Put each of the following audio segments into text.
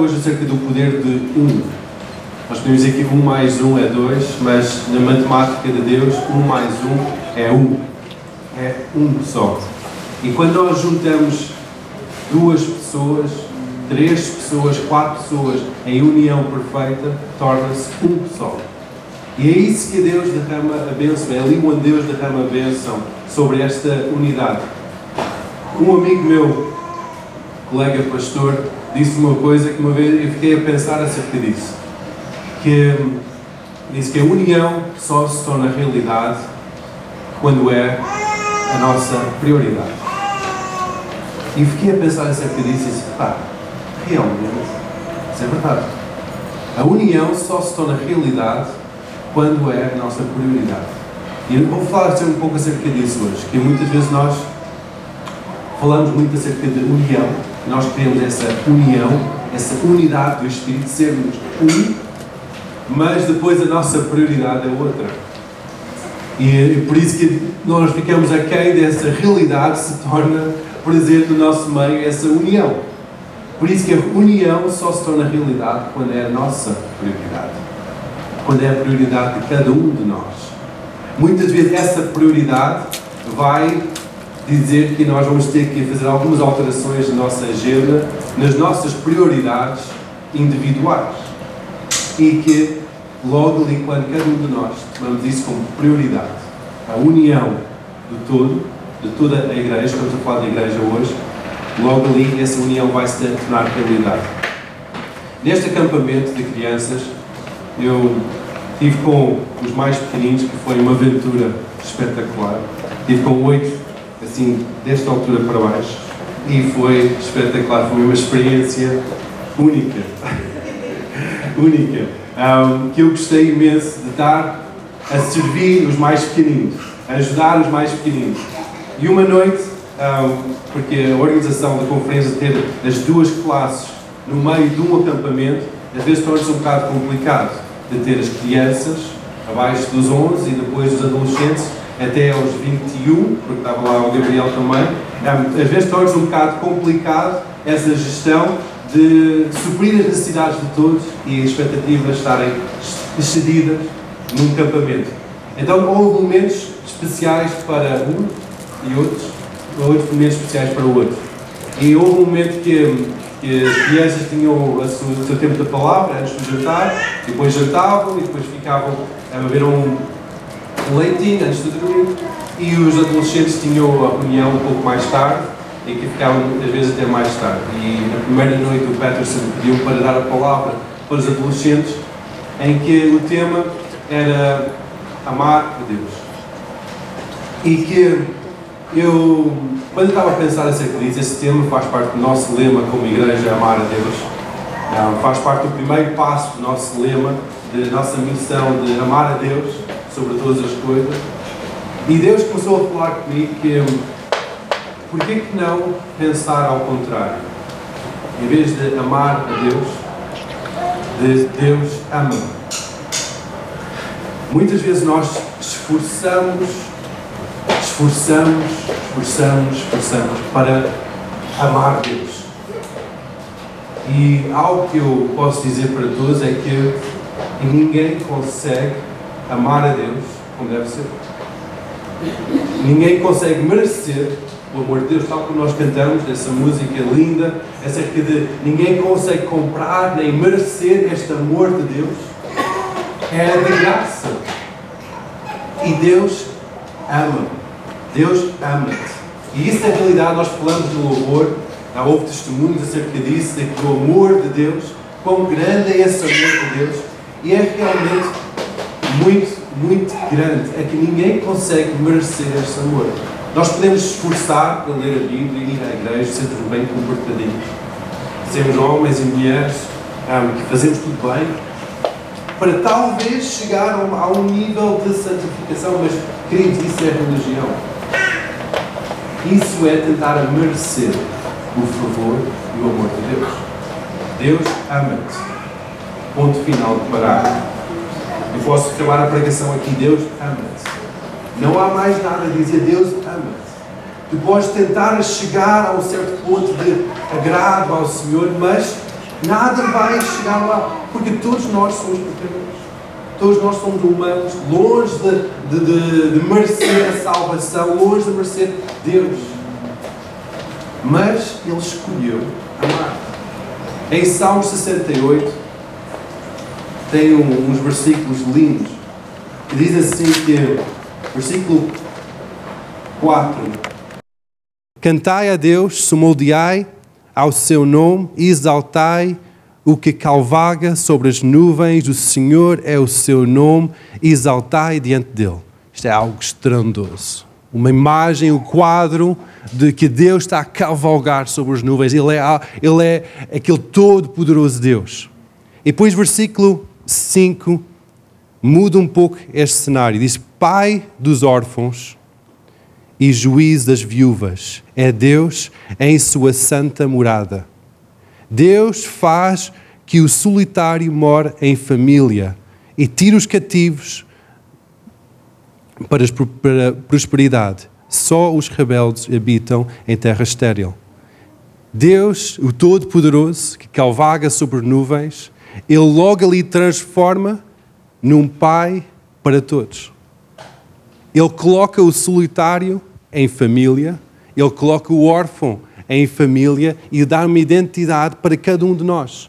hoje acerca do poder de um. Nós podemos dizer que um mais um é dois, mas na matemática de Deus, um mais um é um. É um só. E quando nós juntamos duas pessoas, três pessoas, quatro pessoas em união perfeita, torna-se um só. E é isso que Deus derrama a bênção, é ali onde Deus derrama a bênção sobre esta unidade. Um amigo meu, colega pastor, disse uma coisa que uma vez eu fiquei a pensar acerca disso. Que disse que a união só se torna realidade quando é a nossa prioridade. E fiquei a pensar acerca disso e disse, pá, realmente, isso é verdade. A união só se torna realidade quando é a nossa prioridade. E eu vou falar um pouco acerca disso hoje, que muitas vezes nós falamos muito acerca de união, nós queremos essa união, essa unidade do Espírito, sermos um, mas depois a nossa prioridade é outra. E, por isso que nós ficamos aquém dessa realidade se torna presente no nosso meio essa união. Por isso que a união só se torna realidade quando é a nossa prioridade. Quando é a prioridade de cada um de nós. Muitas vezes essa prioridade vai dizer que nós vamos ter que fazer algumas alterações na nossa agenda, nas nossas prioridades individuais. E que logo ali, quando cada um de nós tomamos isso como prioridade, a união do todo, de toda a igreja, estamos a falar da igreja hoje, logo ali essa união vai se tornar realidade. Neste acampamento de crianças, eu estive com os mais pequeninos, que foi uma aventura espetacular. Estive com oito, assim, desta altura para baixo, e foi espetacular, foi uma experiência única. única. Um, que eu gostei imenso de estar a servir os mais pequeninos, a ajudar os mais pequeninos. E uma noite, um, porque a organização da conferência ter as duas classes no meio de um acampamento, às vezes torna-se um bocado complicado de ter as crianças abaixo dos 11 e depois os adolescentes até aos 21, porque estava lá o Gabriel também. Às vezes torna-se um bocado complicado essa gestão de suprir as necessidades de todos e as expectativas estarem excedidas num acampamento. Então houve momentos especiais para um e outros, outros momentos especiais para o outro. E houve um momento que, que as crianças tinham o seu, tempo da palavra antes do jantar, depois jantavam e depois ficavam a beber um leitinho antes de dormir, e os adolescentes tinham a reunião um pouco mais tarde e que ficavam às vezes até mais tarde. E na primeira noite o Peterson pediu para dar a palavra para os adolescentes, em que o tema era amar a Deus. E que eu, quando estava a pensar acerca disso, esse tema faz parte do nosso lema como igreja, amar a Deus. faz parte do primeiro passo do nosso lema, da nossa missão de amar a Deus sobre todas as coisas. E Deus começou a falar comigo que por que não pensar ao contrário? Em vez de amar a Deus, de Deus ama. Muitas vezes nós esforçamos, esforçamos, esforçamos, esforçamos para amar Deus. E algo que eu posso dizer para todos é que ninguém consegue amar a Deus como deve ser. Ninguém consegue merecer o amor de Deus, tal como nós cantamos essa música linda, acerca de ninguém consegue comprar nem merecer este amor de Deus, é de graça. E Deus ama. Deus ama-te. E isso na realidade nós falamos no louvor, houve testemunhos acerca disso, de que o amor de Deus, quão grande é esse amor de Deus, e é realmente muito, muito grande. É que ninguém consegue merecer este amor. Nós podemos esforçar para ler a Bíblia ir à igreja, ser bem comportadinhos. Sermos homens e mulheres um, que fazemos tudo bem, para talvez chegar a um, nível de santificação, mas, queridos, isso é religião. Isso é tentar merecer o favor e o amor de Deus. Deus ama-te. Ponto final de parar. Eu posso acabar a pregação aqui. Deus ama-te. Não há mais nada a dizer. Deus ama-te. Tu podes tentar chegar a um certo ponto de agrado ao Senhor, mas Nada vai chegar lá, porque todos nós somos pecadores. Todos nós somos humanos, longe de, de, de, de merecer a salvação, longe de merecer Deus. Mas Ele escolheu amar. Em Salmo 68, tem um, uns versículos lindos que diz assim que, versículo 4, Cantai a Deus, sumoldeai ao seu nome e exaltai o que calvaga sobre as nuvens, o Senhor é o seu nome, exaltai diante dele. Isto é algo estrondoso. Uma imagem, o um quadro de que Deus está a cavalgar sobre as nuvens. Ele é, ele é aquele todo-poderoso Deus. E depois, versículo 5, muda um pouco este cenário. Diz: Pai dos órfãos e juiz das viúvas. É Deus em sua santa morada. Deus faz que o solitário more em família e tira os cativos para a prosperidade. Só os rebeldes habitam em terra estéril. Deus, o Todo-Poderoso, que calvaga sobre nuvens, Ele logo ali transforma num pai para todos. Ele coloca o solitário em família, Ele coloca o órfão em família e dá uma identidade para cada um de nós.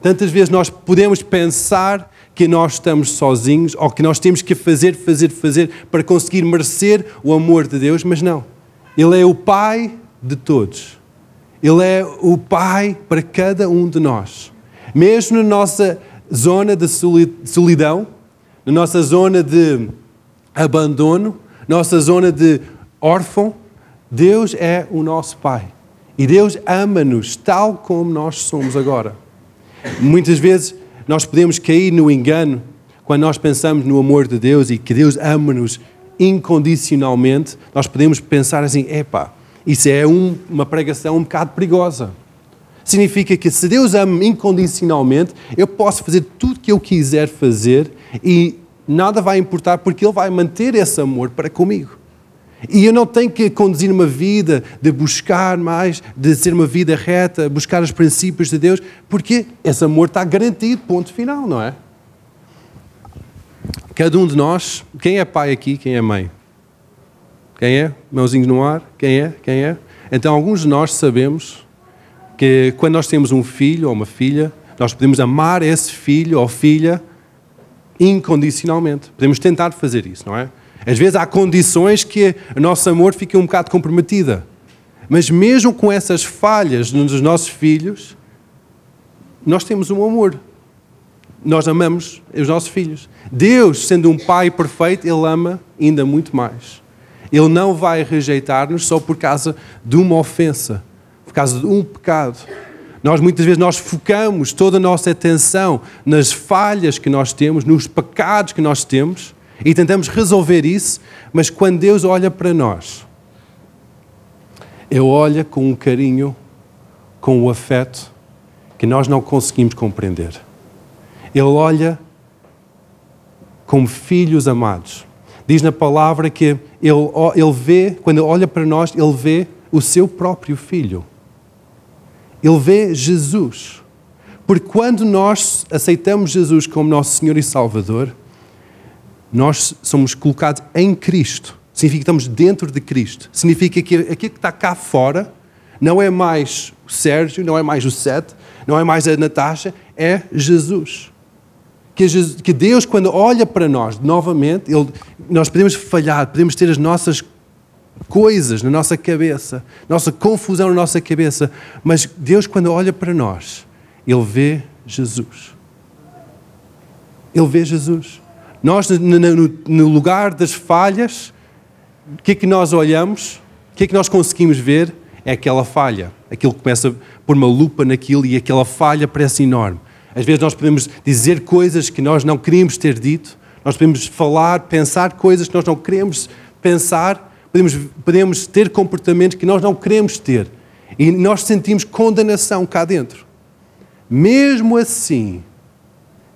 Tantas vezes nós podemos pensar que nós estamos sozinhos ou que nós temos que fazer, fazer, fazer para conseguir merecer o amor de Deus, mas não. Ele é o Pai de todos. Ele é o Pai para cada um de nós. Mesmo na nossa zona de solidão, na nossa zona de abandono, nossa zona de órfão, Deus é o nosso Pai. E Deus ama-nos tal como nós somos agora. Muitas vezes nós podemos cair no engano quando nós pensamos no amor de Deus e que Deus ama-nos incondicionalmente. Nós podemos pensar assim: epá, isso é um, uma pregação um bocado perigosa. Significa que se Deus ama incondicionalmente, eu posso fazer tudo o que eu quiser fazer e nada vai importar porque Ele vai manter esse amor para comigo. E eu não tenho que conduzir uma vida de buscar mais, de ser uma vida reta, buscar os princípios de Deus, porque esse amor está garantido, ponto final, não é? Cada um de nós, quem é pai aqui, quem é mãe? Quem é? Mãozinhos no ar? Quem é? Quem é? Então, alguns de nós sabemos que quando nós temos um filho ou uma filha, nós podemos amar esse filho ou filha incondicionalmente. Podemos tentar fazer isso, não é? Às vezes há condições que o nosso amor fica um bocado comprometida. Mas mesmo com essas falhas nos nossos filhos, nós temos um amor. Nós amamos os nossos filhos. Deus, sendo um pai perfeito, Ele ama ainda muito mais. Ele não vai rejeitar-nos só por causa de uma ofensa, causa de um pecado. Nós muitas vezes nós focamos toda a nossa atenção nas falhas que nós temos, nos pecados que nós temos, e tentamos resolver isso, mas quando Deus olha para nós, Ele olha com um carinho, com um afeto que nós não conseguimos compreender. Ele olha como filhos amados. Diz na palavra que ele, ele vê, quando ele olha para nós, ele vê o seu próprio filho. Ele vê Jesus. Porque quando nós aceitamos Jesus como nosso Senhor e Salvador, nós somos colocados em Cristo. Significa que estamos dentro de Cristo. Significa que aquilo que está cá fora não é mais o Sérgio, não é mais o Sete, não é mais a Natasha, é Jesus. Que, Deus, quando olha para nós novamente, ele, nós podemos falhar, podemos ter as nossas coisas na nossa cabeça, nossa confusão na nossa cabeça, mas Deus, quando olha para nós, Ele vê Jesus. Ele vê Jesus. Nós, no, no lugar das falhas, o que é que nós olhamos? O que é que nós conseguimos ver? É aquela falha. Aquilo começa a pôr uma lupa naquilo e aquela falha parece enorme. Às vezes nós podemos dizer coisas que nós não queríamos ter dito, nós podemos falar, pensar coisas que nós não queremos pensar, podemos, podemos ter comportamentos que nós não queremos ter. E nós sentimos condenação cá dentro. Mesmo assim,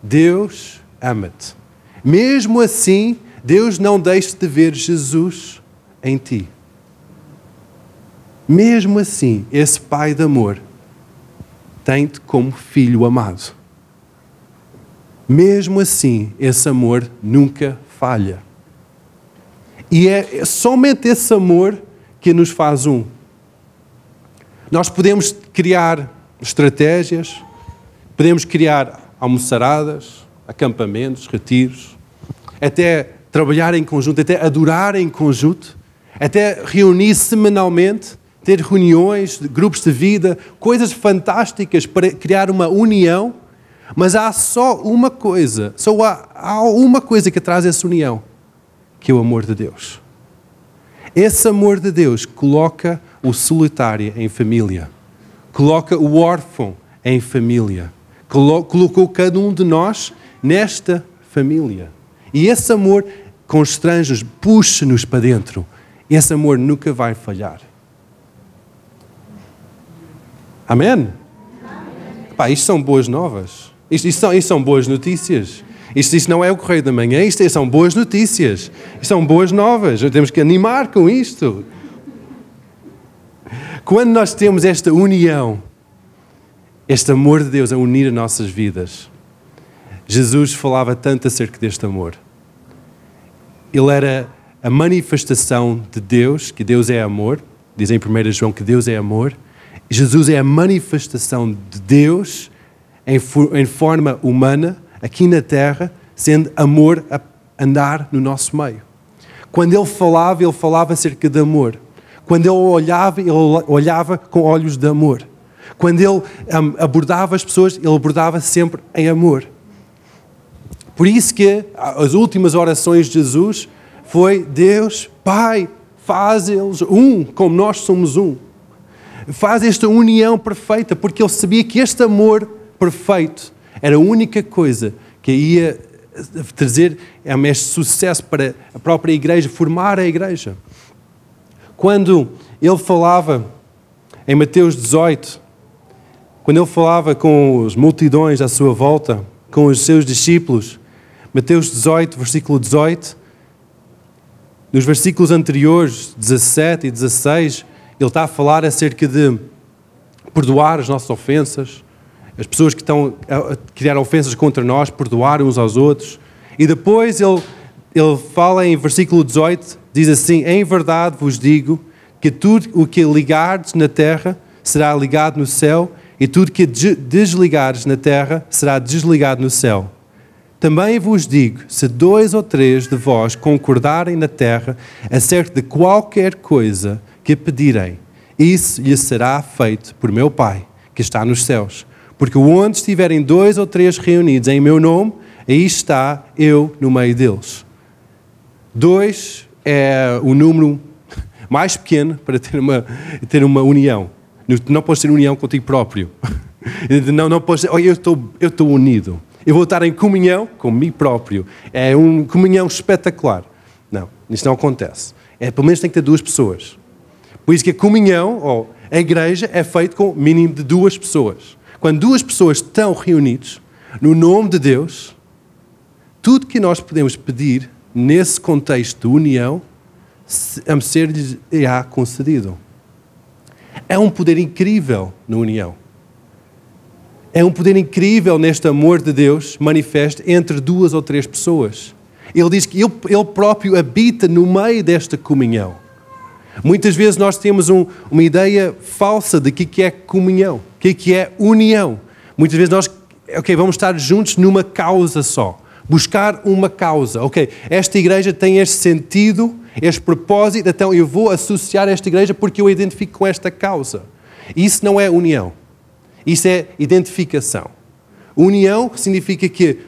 Deus ama-te. Mesmo assim, Deus não deixa de ver Jesus em ti. Mesmo assim, esse Pai de amor tem-te como filho amado. Mesmo assim, esse amor nunca falha. E é somente esse amor que nos faz um. Nós podemos criar estratégias, podemos criar almoçaradas, acampamentos, retiros, até trabalhar em conjunto, até adorar em conjunto, até reunir semanalmente, ter reuniões, grupos de vida, coisas fantásticas para criar uma união, mas há só uma coisa, só há, há uma coisa que traz essa união, que é o amor de Deus. Esse amor de Deus coloca o solitário em família, coloca o órfão em família, colocou cada um de nós nesta família. E esse amor constrange-nos, puxa-nos para dentro. Esse amor nunca vai falhar. Amém? Amém. Pá, isto são boas novas. Isto, isto, são, isto são boas notícias. Isto, isto não é o Correio da Manhã, isto são boas notícias. Isto são boas novas. Temos que animar com isto. Quando nós temos esta união, este amor de Deus a unir as nossas vidas, Jesus falava tanto acerca deste amor. Ele era a manifestação de Deus, que Deus é amor. Diz em 1 João que Deus é amor. Jesus é a manifestação de Deus em, em forma humana aqui na terra, sendo amor a andar no nosso meio. Quando ele falava, ele falava acerca de amor. Quando ele olhava, ele olhava com olhos de amor. Quando ele um, abordava as pessoas, ele abordava sempre em amor. Por isso que as últimas orações de Jesus foi Deus, Pai, faz eles um, como nós somos um. Faz esta união perfeita, porque ele sabia que este amor perfeito era a única coisa que ia trazer este sucesso para a própria igreja, formar a igreja. Quando ele falava em Mateus 18, quando ele falava com as multidões à sua volta, com os seus discípulos, Mateus 18, versículo 18, nos versículos anteriores, 17 e 16, ele está a falar acerca de perdoar as nossas ofensas, as pessoas que estão a criar ofensas contra nós, perdoar uns aos outros. E depois ele, ele fala em versículo 18, diz assim: Em verdade vos digo que tudo o que ligardes na terra será ligado no céu, e tudo que desligares na terra será desligado no céu. Também vos digo: se dois ou três de vós concordarem na terra acerca de qualquer coisa que pedirem, isso lhe será feito por meu Pai, que está nos céus. Porque onde estiverem dois ou três reunidos em meu nome, aí está eu no meio deles. Dois é o número mais pequeno para ter uma, ter uma união. Não podes ter união contigo próprio. Não, não podes dizer, oh, eu estou, eu estou unido. Eu vou estar em comunhão comigo próprio. É uma comunhão espetacular. Não, isso não acontece. É, pelo menos tem que ter duas pessoas. Por isso que a comunhão, ou a igreja, é feita com mínimo de duas pessoas. Quando duas pessoas estão reunidas no nome de Deus, tudo que nós podemos pedir nesse contexto de união, a ser-lhes é concedido. É um poder incrível na união. É um poder incrível neste amor de Deus manifesto entre duas ou três pessoas. Ele diz que ele próprio habita no meio desta comunhão. Muitas vezes nós temos um, uma ideia falsa de que, que é comunhão, que, que é união. Muitas vezes nós, ok, vamos estar juntos numa causa só. Buscar uma causa. Ok, esta igreja tem este sentido, este propósito, então eu vou associar esta igreja porque eu identifico com esta causa. Isso não é união. Isso é identificação. União significa que,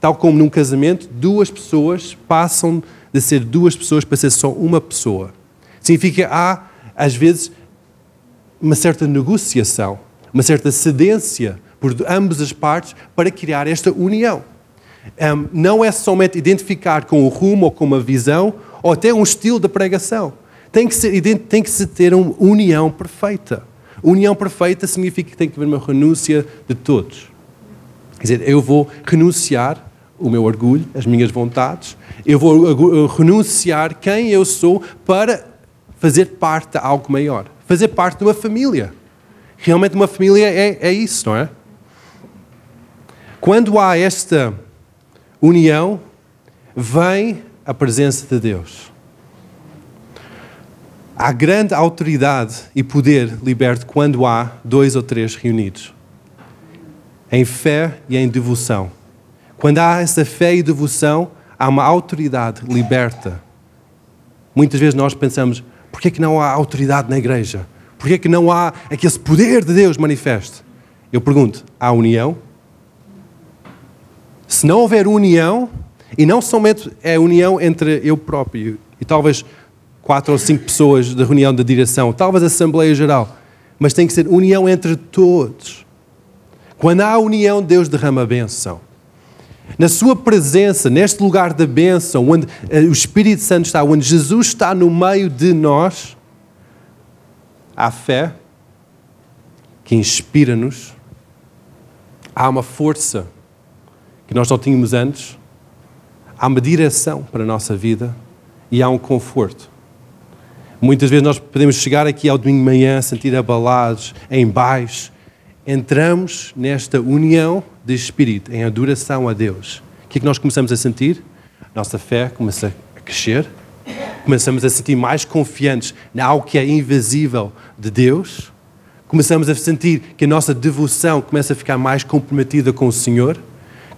tal como num casamento, duas pessoas passam de ser duas pessoas para ser só uma pessoa. Significa há, às vezes, uma certa negociação, uma certa cedência por ambas as partes para criar esta união. Um, não é somente identificar com o rumo ou com uma visão ou até um estilo de pregação. Tem que, ser, tem que se ter uma união perfeita. União perfeita significa que tem que haver uma renúncia de todos. Quer dizer, eu vou renunciar o meu orgulho, as minhas vontades, eu vou renunciar quem eu sou para fazer parte de algo maior, fazer parte de uma família. Realmente uma família é, é isso, não é? Quando há esta união, vem a presença de Deus. Há grande autoridade e poder liberto quando há dois ou três reunidos. Em fé e em devoção. Quando há essa fé e devoção, há uma autoridade liberta. Muitas vezes nós pensamos, por que, é que não há autoridade na igreja? Por que, é que não há aquele poder de Deus manifesto? Eu pergunto, há união? Se não houver união, e não somente é união entre eu próprio e talvez quatro ou cinco pessoas da reunião da direção, talvez Assembleia Geral, mas tem que ser união entre todos. Quando há união, Deus derrama a benção. Na sua presença, neste lugar da bênção, onde eh, o Espírito Santo está, onde Jesus está no meio de nós, há fé que inspira-nos, há uma força que nós não tínhamos antes, há uma direção para a nossa vida e há um conforto. Muitas vezes nós podemos chegar aqui ao domingo de manhã, sentir abalados, em baixo. Entramos nesta união de espírito, em adoração a Deus. O que é que nós começamos a sentir? Nossa fé começa a crescer, começamos a sentir mais confiantes em algo que é invisível de Deus, começamos a sentir que a nossa devoção começa a ficar mais comprometida com o Senhor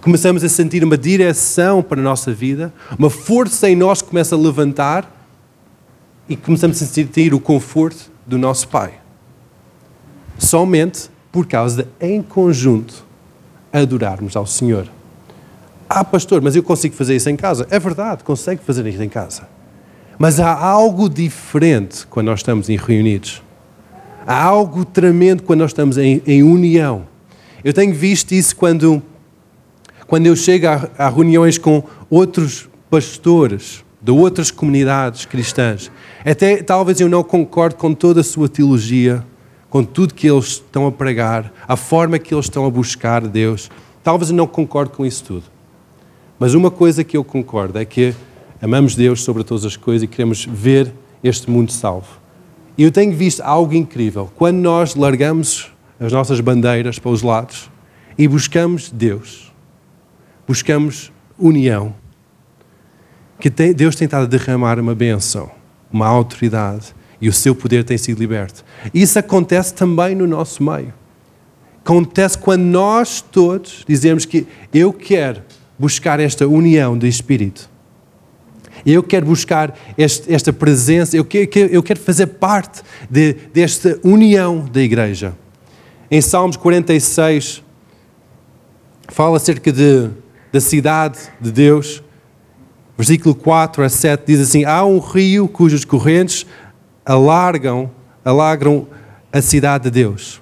começamos a sentir uma direção para a nossa vida, uma força em nós começa a levantar e começamos a sentir o conforto do nosso Pai. Somente por causa de, em conjunto, adorarmos ao Senhor. Ah, pastor, mas eu consigo fazer isso em casa. É verdade, consegue fazer isso em casa. Mas há algo diferente quando nós estamos reunidos. Há algo tremendo quando nós estamos em, em união. Eu tenho visto isso quando quando eu chego a, a reuniões com outros pastores de outras comunidades cristãs, até talvez eu não concorde com toda a sua teologia, com tudo que eles estão a pregar, a forma que eles estão a buscar Deus, talvez eu não concorde com isso tudo. Mas uma coisa que eu concordo é que amamos Deus sobre todas as coisas e queremos ver este mundo salvo. E eu tenho visto algo incrível. Quando nós largamos as nossas bandeiras para os lados e buscamos Deus, buscamos união. Que Deus tem estado a derramar uma bênção, uma autoridade, e o seu poder tem sido liberto. Isso acontece também no nosso meio. Acontece quando nós todos dizemos que eu quero buscar esta união do Espírito. Eu quero buscar este, esta presença, eu quero, eu quero fazer parte de, desta união da igreja. Em Salmos 46, fala acerca de da cidade de Deus. Versículo 4 a 7 diz assim: Há um rio cujas correntes alargam, alagram a cidade de Deus.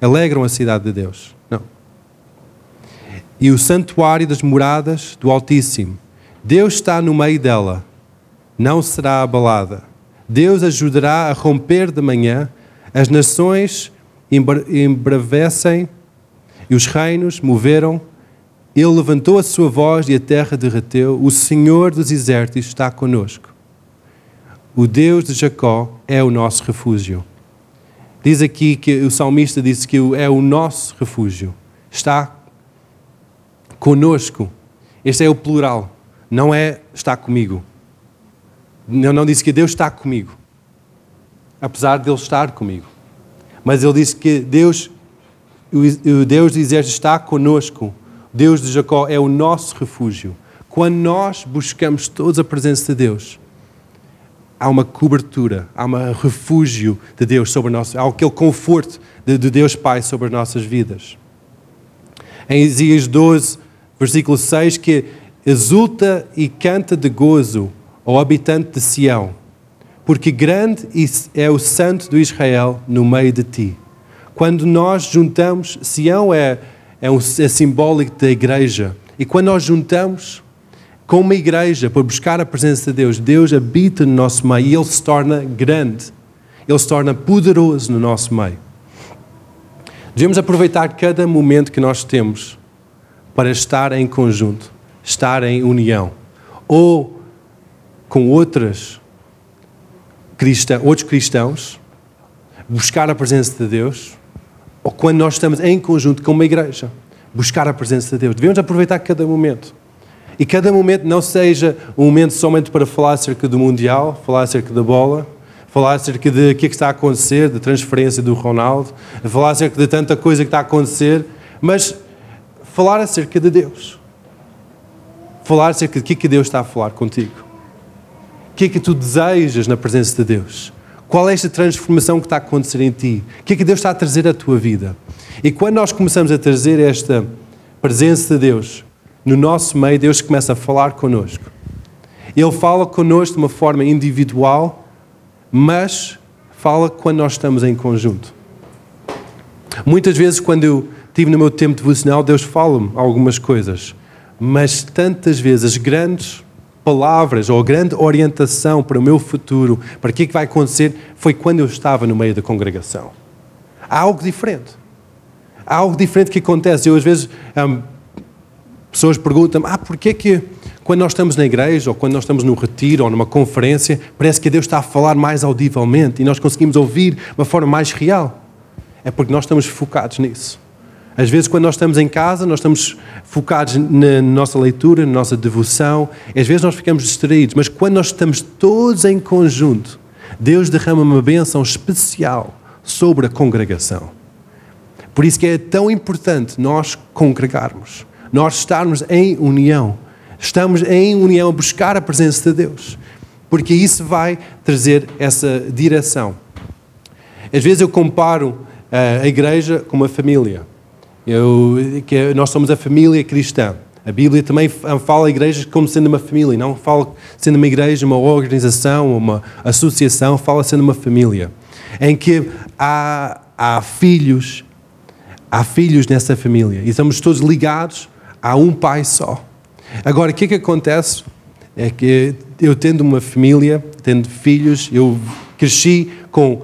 Alegram a cidade de Deus. Não. E o santuário das moradas do Altíssimo. Deus está no meio dela, não será abalada. Deus ajudará a romper de manhã, as nações embravecem e os reinos moveram ele levantou a sua voz e a terra derreteu. O Senhor dos exércitos está conosco. O Deus de Jacó é o nosso refúgio. Diz aqui que o salmista disse que é o nosso refúgio. Está conosco. Este é o plural. Não é está comigo. Não, não disse que Deus está comigo. Apesar de Ele estar comigo. Mas ele disse que Deus, o Deus dos exércitos está conosco Deus de Jacó é o nosso refúgio. Quando nós buscamos todos a presença de Deus, há uma cobertura, há um refúgio de Deus sobre nós, há aquele conforto de, de Deus Pai sobre as nossas vidas. Em Isaías 12, versículo 6, que exulta e canta de gozo ao habitante de Sião, porque grande é o santo do Israel no meio de ti. Quando nós juntamos, Sião é é, um, é simbólico da igreja. E quando nós juntamos com uma igreja para buscar a presença de Deus, Deus habita no nosso meio e Ele se torna grande, Ele se torna poderoso no nosso meio. Devemos aproveitar cada momento que nós temos para estar em conjunto, estar em união, ou com outras cristã, outros cristãos, buscar a presença de Deus ou quando nós estamos em conjunto com uma igreja, buscar a presença de Deus. Devemos aproveitar cada momento. E cada momento não seja um momento somente para falar acerca do Mundial, falar acerca da bola, falar acerca de o que, é que está a acontecer, de transferência do Ronaldo, falar acerca de tanta coisa que está a acontecer, mas falar acerca de Deus. Falar acerca de que é que Deus está a falar contigo. O que é que tu desejas na presença de Deus? Qual é esta transformação que está a acontecer em ti? O que é que Deus está a trazer à tua vida? E quando nós começamos a trazer esta presença de Deus no nosso meio, Deus começa a falar connosco. Ele fala connosco de uma forma individual, mas fala quando nós estamos em conjunto. Muitas vezes, quando eu tive no meu tempo devocional, Deus fala-me algumas coisas, mas tantas vezes as grandes palavras ou a grande orientação para o meu futuro, para o que, é que vai acontecer, foi quando eu estava no meio da congregação. Há algo diferente. Há algo diferente que acontece. Eu, às vezes, hum, pessoas perguntam-me: ah, porquê que quando nós estamos na igreja, ou quando nós estamos num retiro, ou numa conferência, parece que Deus está a falar mais audivelmente e nós conseguimos ouvir de uma forma mais real? É porque nós estamos focados nisso. Às vezes, quando nós estamos em casa, nós estamos focados na nossa leitura, na nossa devoção, às vezes nós ficamos distraídos, mas quando nós estamos todos em conjunto, Deus derrama uma bênção especial sobre a congregação. Por isso que é tão importante nós congregarmos, nós estarmos em união, estamos em união a buscar a presença de Deus, porque isso vai trazer essa direção. Às vezes eu comparo eh, a igreja com uma família. Eu, que nós somos a família cristã. A Bíblia também fala a igreja como sendo uma família, não fala sendo uma igreja, uma organização, uma associação, fala sendo uma família. Em que há, há filhos, há filhos nessa família e estamos todos ligados a um pai só. Agora, o que é que acontece? É que eu tendo uma família, tendo filhos, eu cresci com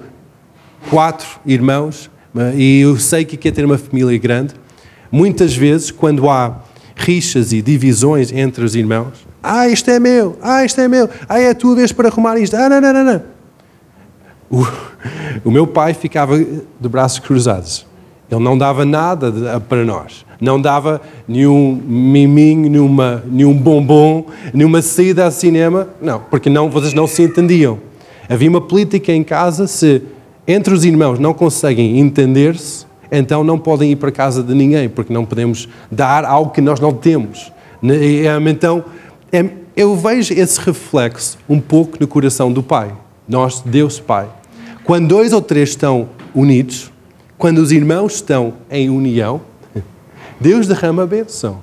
quatro irmãos, e eu sei que é ter uma família grande. Muitas vezes, quando há rixas e divisões entre os irmãos, ah, isto é meu, ah, isto é meu, ah, é a tua vez para arrumar isto, ah, não, não, não, não. O, o meu pai ficava de braços cruzados. Ele não dava nada para nós. Não dava nenhum miminho, nenhuma, nenhum bombom, nenhuma saída ao cinema. Não, porque não, vocês não se entendiam. Havia uma política em casa se entre os irmãos não conseguem entender-se, então não podem ir para casa de ninguém, porque não podemos dar algo que nós não temos. Então, é, eu vejo esse reflexo um pouco no coração do Pai, nós, Deus Pai. Quando dois ou três estão unidos, quando os irmãos estão em união, Deus derrama a bênção.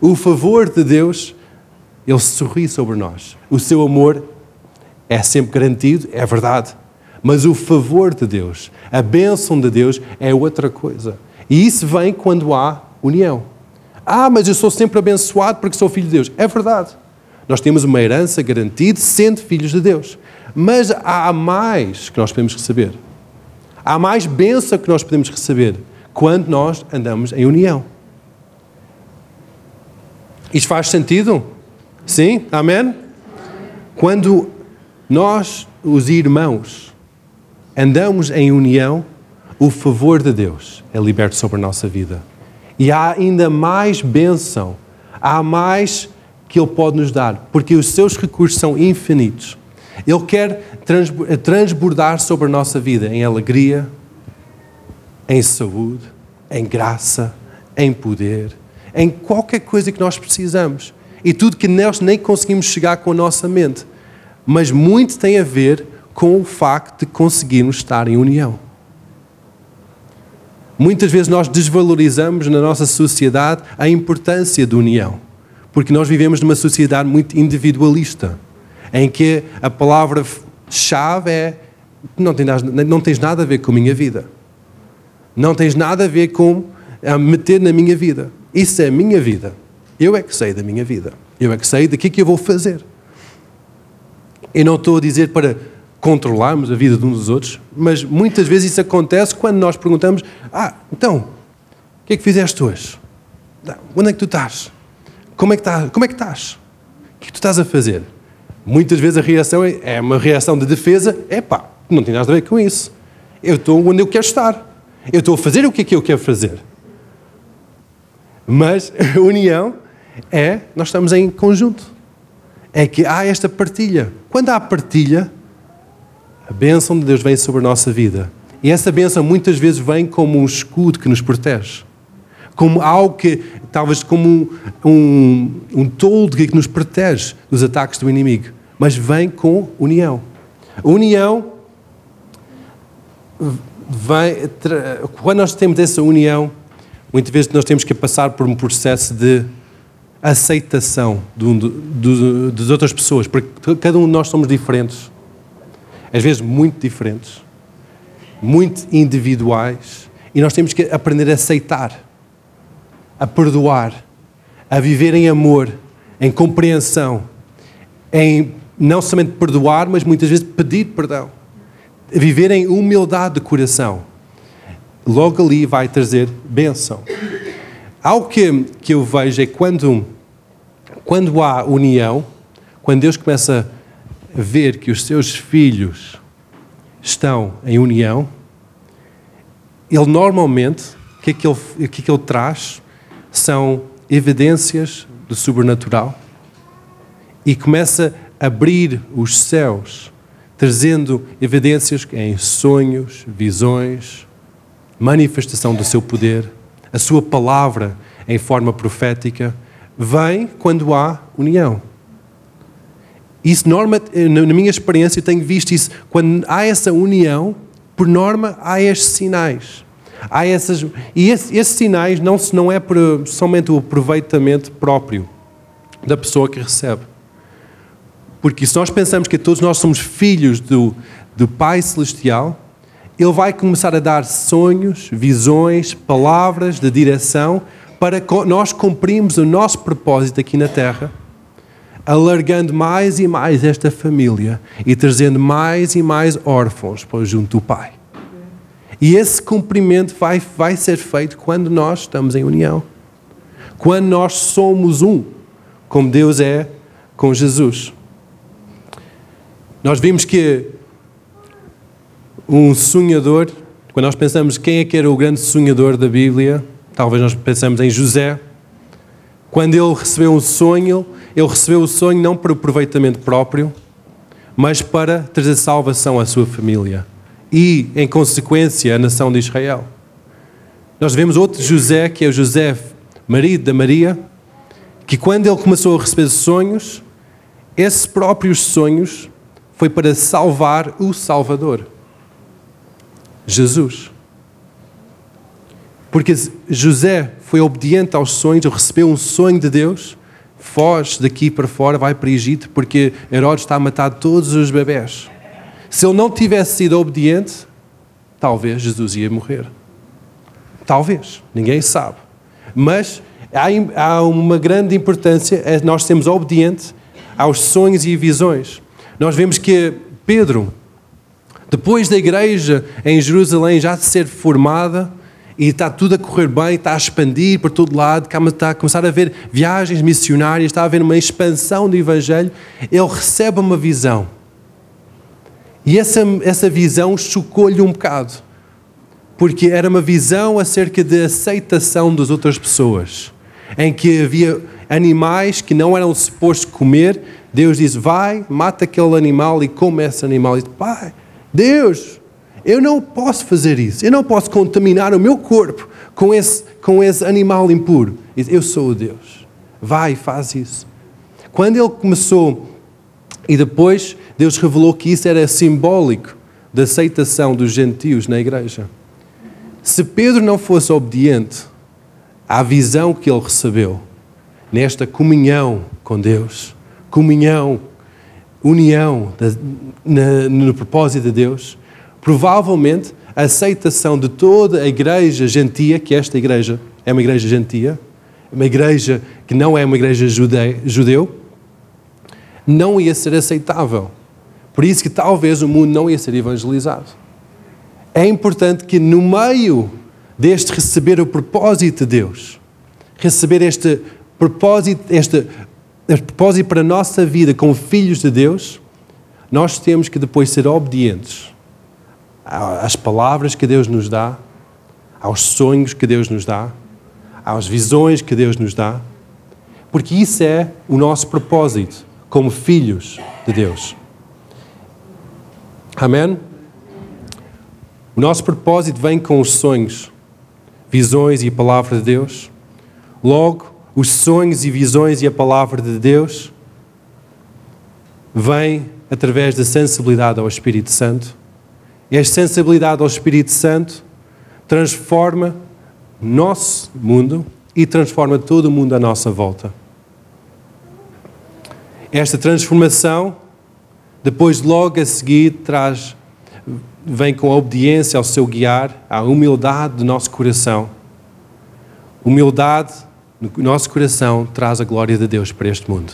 O favor de Deus, Ele sorri sobre nós. O seu amor é sempre garantido, é verdade. Mas o favor de Deus, a bênção de Deus é outra coisa. E isso vem quando há união. Ah, mas eu sou sempre abençoado porque sou filho de Deus. É verdade. Nós temos uma herança garantida sendo filhos de Deus. Mas há mais que nós podemos receber. Há mais bênção que nós podemos receber quando nós andamos em união. Isto faz sentido? Sim? Amém? Quando nós, os irmãos, andamos em união, o favor de Deus é liberto sobre a nossa vida. E há ainda mais bênção, há mais que Ele pode nos dar, porque os seus recursos são infinitos. Ele quer transbordar sobre a nossa vida em alegria, em saúde, em graça, em poder, em qualquer coisa que nós precisamos. E tudo que nós nem conseguimos chegar com a nossa mente. Mas muito tem a ver com o facto de conseguirmos estar em união. Muitas vezes nós desvalorizamos na nossa sociedade a importância da união, porque nós vivemos numa sociedade muito individualista, em que a palavra-chave é não, não tens nada a ver com a minha vida. Não tens nada a ver com a meter na minha vida. Isso é a minha vida. Eu é que sei da minha vida. Eu é que sei daquilo que eu vou fazer. Eu não estou a dizer para controlarmos a vida de uns dos outros, mas muitas vezes isso acontece quando nós perguntamos: Ah, então, o que é que fizeste hoje? Onde é que tu estás? Como é que, estás? Como é que estás? O que é que tu estás a fazer? Muitas vezes a reação é, é uma reação de defesa: é pá, não tem nada a ver com isso. Eu estou onde eu quero estar. Eu estou a fazer o que é que eu quero fazer. Mas a união é, nós estamos em conjunto. É que há esta partilha. Quando há partilha, a bênção de Deus vem sobre a nossa vida. E essa bênção muitas vezes vem como um escudo que nos protege. Como algo que, talvez como um, um, um toldo que nos protege dos ataques do inimigo. Mas vem com união. A união vem, quando nós temos essa união, muitas vezes nós temos que passar por um processo de aceitação do, do, das outras pessoas, porque cada um de nós somos diferentes, às vezes muito diferentes, muito individuais, e nós temos que aprender a aceitar, a perdoar, a viver em amor, em compreensão, em não somente perdoar, mas muitas vezes pedir perdão, viver em humildade de coração. Logo ali vai trazer bênção. Algo que, que eu vejo é quando, quando há união, quando Deus começa a ver que os seus filhos estão em união, ele normalmente, o que é que ele, o que é que ele traz? São evidências do sobrenatural e começa a abrir os céus, trazendo evidências em sonhos, visões, manifestação do seu poder a sua palavra em forma profética, vem quando há união. Isso, norma, na minha experiência, eu tenho visto isso. Quando há essa união, por norma, há estes sinais. Há essas, e esse, esses sinais não, não é por, somente o aproveitamento próprio da pessoa que recebe. Porque se nós pensamos que todos nós somos filhos do, do Pai Celestial, ele vai começar a dar sonhos, visões, palavras de direção para nós cumprirmos o nosso propósito aqui na Terra, alargando mais e mais esta família e trazendo mais e mais órfãos para junto do Pai. E esse cumprimento vai, vai ser feito quando nós estamos em união. Quando nós somos um, como Deus é com Jesus. Nós vimos que um sonhador, quando nós pensamos quem é que era o grande sonhador da Bíblia, talvez nós pensamos em José. Quando ele recebeu um sonho, ele recebeu o sonho não para o aproveitamento próprio, mas para trazer salvação à sua família e, em consequência, à nação de Israel. Nós vemos outro José, que é o José, marido da Maria, que quando ele começou a receber sonhos, esses próprios sonhos foi para salvar o Salvador. Jesus. Porque José foi obediente aos sonhos, recebeu um sonho de Deus, foge daqui para fora, vai para Egito, porque Herodes está a matar todos os bebés. Se ele não tivesse sido obediente, talvez Jesus ia morrer. Talvez, ninguém sabe. Mas há, uma grande importância, é nós sermos obedientes aos sonhos e visões. Nós vemos que Pedro, depois da igreja em Jerusalém já ser formada e está tudo a correr bem, está a expandir por todo lado, está a começar a haver viagens missionárias, está a haver uma expansão do Evangelho, ele recebe uma visão. E essa, essa visão chocou-lhe um bocado, porque era uma visão acerca da aceitação das outras pessoas, em que havia animais que não eram supostos comer. Deus diz: Vai, mata aquele animal e come esse animal. E diz: Pai, Deus, eu não posso fazer isso. Eu não posso contaminar o meu corpo com esse, com esse animal impuro. Eu sou o Deus. Vai, faz isso. Quando ele começou, e depois Deus revelou que isso era simbólico da aceitação dos gentios na igreja. Se Pedro não fosse obediente à visão que ele recebeu, nesta comunhão com Deus, comunhão união na, no propósito de Deus, provavelmente a aceitação de toda a igreja gentia, que esta igreja é uma igreja gentia, uma igreja que não é uma igreja jude, judeu, não ia ser aceitável. Por isso que talvez o mundo não ia ser evangelizado. É importante que no meio deste receber o propósito de Deus, receber este propósito, este a propósito para a nossa vida como filhos de Deus, nós temos que depois ser obedientes às palavras que Deus nos dá, aos sonhos que Deus nos dá, às visões que Deus nos dá, porque isso é o nosso propósito como filhos de Deus. Amém? O nosso propósito vem com os sonhos, visões e a palavra de Deus. Logo, os sonhos e visões e a palavra de Deus vêm através da sensibilidade ao Espírito Santo. E a sensibilidade ao Espírito Santo transforma nosso mundo e transforma todo o mundo à nossa volta. Esta transformação, depois logo a seguir, traz, vem com a obediência ao seu guiar, a humildade do nosso coração. Humildade no nosso coração traz a glória de Deus para este mundo.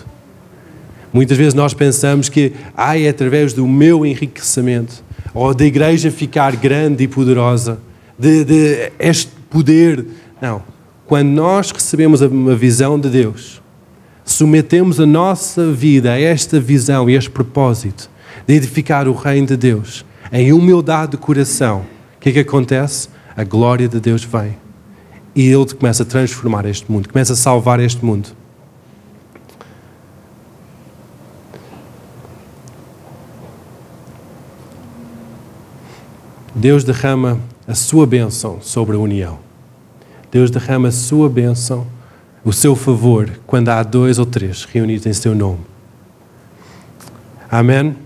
Muitas vezes nós pensamos que ah, é através do meu enriquecimento ou da igreja ficar grande e poderosa, de, de este poder. Não. Quando nós recebemos uma visão de Deus, submetemos a nossa vida a esta visão e este propósito de edificar o reino de Deus em humildade de coração, o que é que acontece? A glória de Deus vem. E Ele começa a transformar este mundo, começa a salvar este mundo. Deus derrama a sua bênção sobre a união. Deus derrama a sua bênção, o seu favor, quando há dois ou três reunidos em seu nome. Amém?